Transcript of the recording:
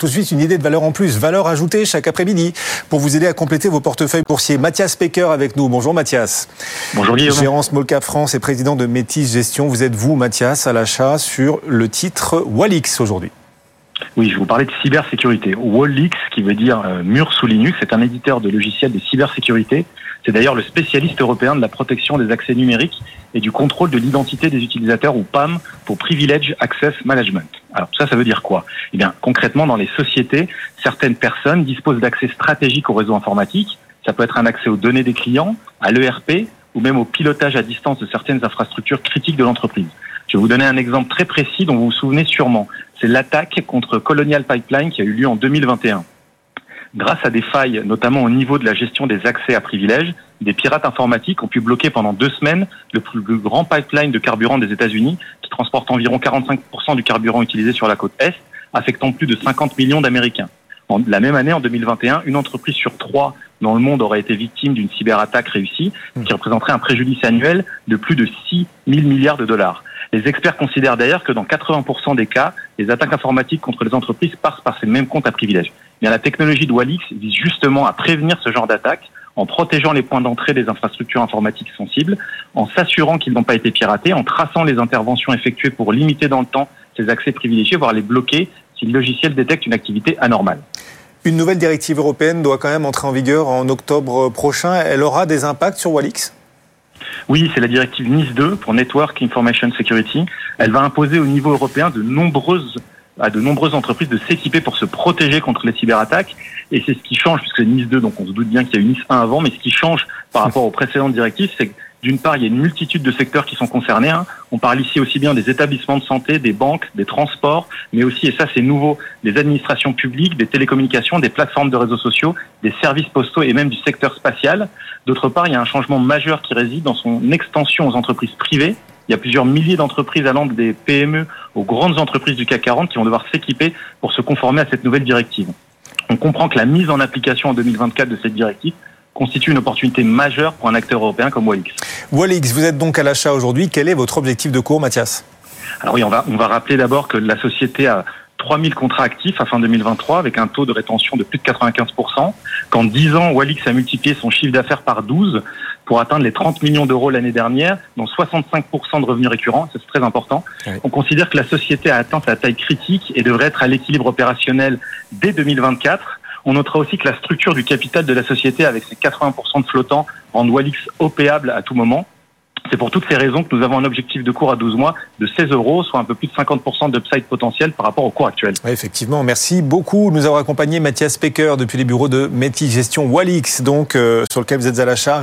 Tout de suite, une idée de valeur en plus, valeur ajoutée chaque après-midi pour vous aider à compléter vos portefeuilles boursiers. Mathias Pecker avec nous. Bonjour Mathias. Bonjour Guillaume. Gérant Small Cap France et président de Métis Gestion. Vous êtes vous, Mathias, à l'achat sur le titre Walix aujourd'hui. Oui, je vous parlais de cybersécurité. Wallix, qui veut dire euh, mur sous Linux, c'est un éditeur de logiciels de cybersécurité. C'est d'ailleurs le spécialiste européen de la protection des accès numériques et du contrôle de l'identité des utilisateurs, ou PAM, pour Privilege Access Management. Alors ça, ça veut dire quoi? Eh bien, concrètement, dans les sociétés, certaines personnes disposent d'accès stratégique au réseau informatique. Ça peut être un accès aux données des clients, à l'ERP, ou même au pilotage à distance de certaines infrastructures critiques de l'entreprise. Je vais vous donner un exemple très précis dont vous vous souvenez sûrement. C'est l'attaque contre Colonial Pipeline qui a eu lieu en 2021. Grâce à des failles, notamment au niveau de la gestion des accès à privilèges, des pirates informatiques ont pu bloquer pendant deux semaines le plus grand pipeline de carburant des États-Unis, qui transporte environ 45% du carburant utilisé sur la côte Est, affectant plus de 50 millions d'Américains. La même année, en 2021, une entreprise sur trois dans le monde aurait été victime d'une cyberattaque réussie, qui représenterait un préjudice annuel de plus de 6 000 milliards de dollars. Les experts considèrent d'ailleurs que dans 80% des cas, les attaques informatiques contre les entreprises passent par ces mêmes comptes à privilèges. Bien, la technologie de Walix vise justement à prévenir ce genre d'attaques en protégeant les points d'entrée des infrastructures informatiques sensibles, en s'assurant qu'ils n'ont pas été piratés, en traçant les interventions effectuées pour limiter dans le temps ces accès privilégiés, voire les bloquer si le logiciel détecte une activité anormale. Une nouvelle directive européenne doit quand même entrer en vigueur en octobre prochain. Elle aura des impacts sur Walix? Oui, c'est la directive NIS 2 pour Network Information Security. Elle va imposer au niveau européen de nombreuses à de nombreuses entreprises de s'équiper pour se protéger contre les cyberattaques. Et c'est ce qui change, puisque NIS 2, donc on se doute bien qu'il y a eu NIS 1 avant, mais ce qui change par rapport aux précédentes directives, c'est que d'une part, il y a une multitude de secteurs qui sont concernés. Hein. On parle ici aussi bien des établissements de santé, des banques, des transports, mais aussi, et ça c'est nouveau, des administrations publiques, des télécommunications, des plateformes de réseaux sociaux, des services postaux et même du secteur spatial. D'autre part, il y a un changement majeur qui réside dans son extension aux entreprises privées. Il y a plusieurs milliers d'entreprises allant des PME aux grandes entreprises du CAC 40 qui vont devoir s'équiper pour se conformer à cette nouvelle directive. On comprend que la mise en application en 2024 de cette directive constitue une opportunité majeure pour un acteur européen comme Walix. Walix, vous êtes donc à l'achat aujourd'hui. Quel est votre objectif de cours, Mathias? Alors oui, on va, on va rappeler d'abord que la société a 3000 contrats actifs à fin 2023 avec un taux de rétention de plus de 95%. Qu'en 10 ans, Walix a multiplié son chiffre d'affaires par 12 pour atteindre les 30 millions d'euros l'année dernière, dont 65% de revenus récurrents, c'est très important. On considère que la société a atteint sa taille critique et devrait être à l'équilibre opérationnel dès 2024 on notera aussi que la structure du capital de la société avec ses 80% de flottants rend Walix opéable à tout moment. C'est pour toutes ces raisons que nous avons un objectif de cours à 12 mois de 16 euros, soit un peu plus de 50% d'upside potentiel par rapport au cours actuel. effectivement, merci beaucoup. Nous avons accompagné Mathias Pecker depuis les bureaux de Métis Gestion Walix, donc euh, sur lequel vous êtes à l'achat.